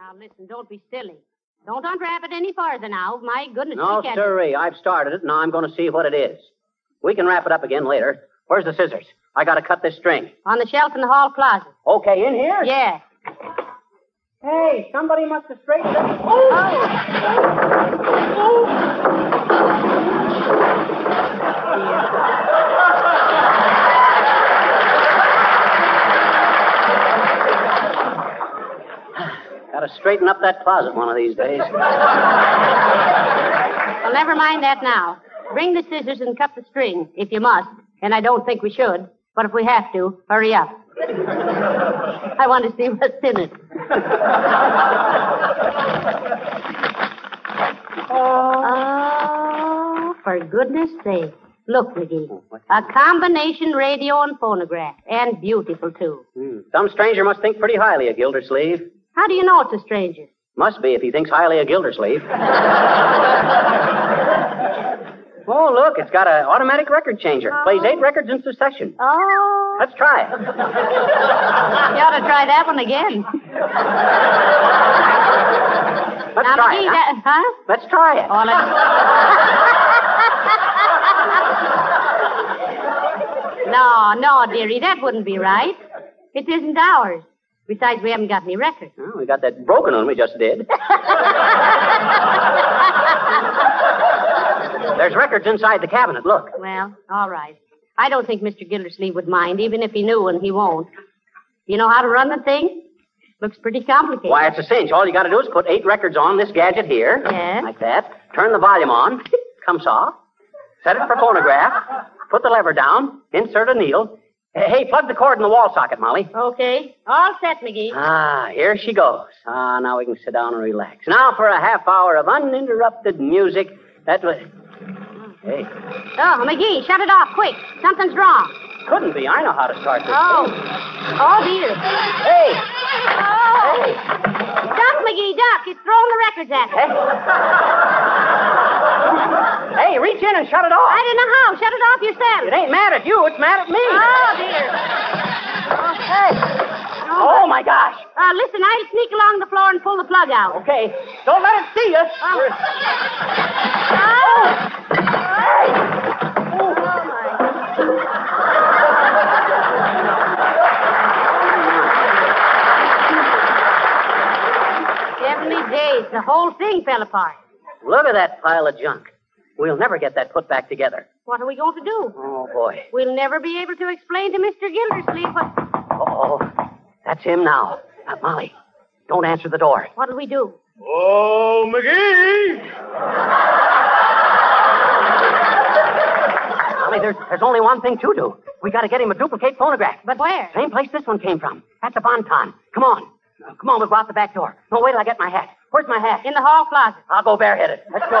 Now, listen, don't be silly. Don't unwrap it any farther now. My goodness, No, we can't... sirree. I've started it. Now I'm going to see what it is. We can wrap it up again later. Where's the scissors? I got to cut this string. On the shelf in the hall closet. Okay, in here? Yeah. Hey, somebody must have straightened it. Oh! Got to straighten up that closet one of these days. Well, never mind that now. Bring the scissors and cut the string, if you must. And I don't think we should. But if we have to, hurry up. I want to see what's in it. Oh, for goodness sake. Look, McGee. A combination radio and phonograph. And beautiful, too. Hmm. Some stranger must think pretty highly of Gildersleeve. How do you know it's a stranger? Must be if he thinks highly of Gildersleeve. oh, look, it's got an automatic record changer. Plays eight records in succession. Oh. Let's try it. You ought to try that one again. Let's now, try McGee, it. huh? that, huh? Let's try it. Oh, let's... no, no, dearie, that wouldn't be right. It isn't ours. Besides, we haven't got any records. Oh, we got that broken one we just did. There's records inside the cabinet. Look. Well, all right. I don't think Mr. Gildersleeve would mind, even if he knew, and he won't. You know how to run the thing? Looks pretty complicated. Why, it's a cinch. All you got to do is put eight records on this gadget here. Yes. Like that. Turn the volume on. Comes off. Set it for phonograph. Put the lever down. Insert a needle. Hey, plug the cord in the wall socket, Molly. Okay. All set, McGee. Ah, here she goes. Ah, now we can sit down and relax. Now for a half hour of uninterrupted music. That was. Hey, Oh, McGee, shut it off, quick. Something's wrong. couldn't be. I know how to start this. Oh. thing. Oh, dear. Hey, Oh. Duck, McGee, duck. It's throwing the records at me. hey, and shut it off. I don't know how. Shut it off yourself. It ain't mad at you. It's mad at me. Oh, dear. Hey. Oh my gosh. Uh, listen, I'll sneak along the floor and pull the plug out. Okay, don't let it see us. Oh. We're- Oh. Hey. Oh, my. Heavenly days, the whole thing fell apart. Look at that pile of junk. We'll never get that put back together. What are we going to do? Oh boy. We'll never be able to explain to Mr. Gildersleeve what. Oh, that's him now. Uh, Molly, don't answer the door. What'll we do? Oh, McGee! Molly, there's, there's only one thing to do. We got to get him a duplicate phonograph. But where? Same place this one came from. At the Bonton. Come on. Come on, we'll go out the back door. No, wait till I get my hat. Where's my hat? In the hall closet. I'll go bareheaded. Let's go.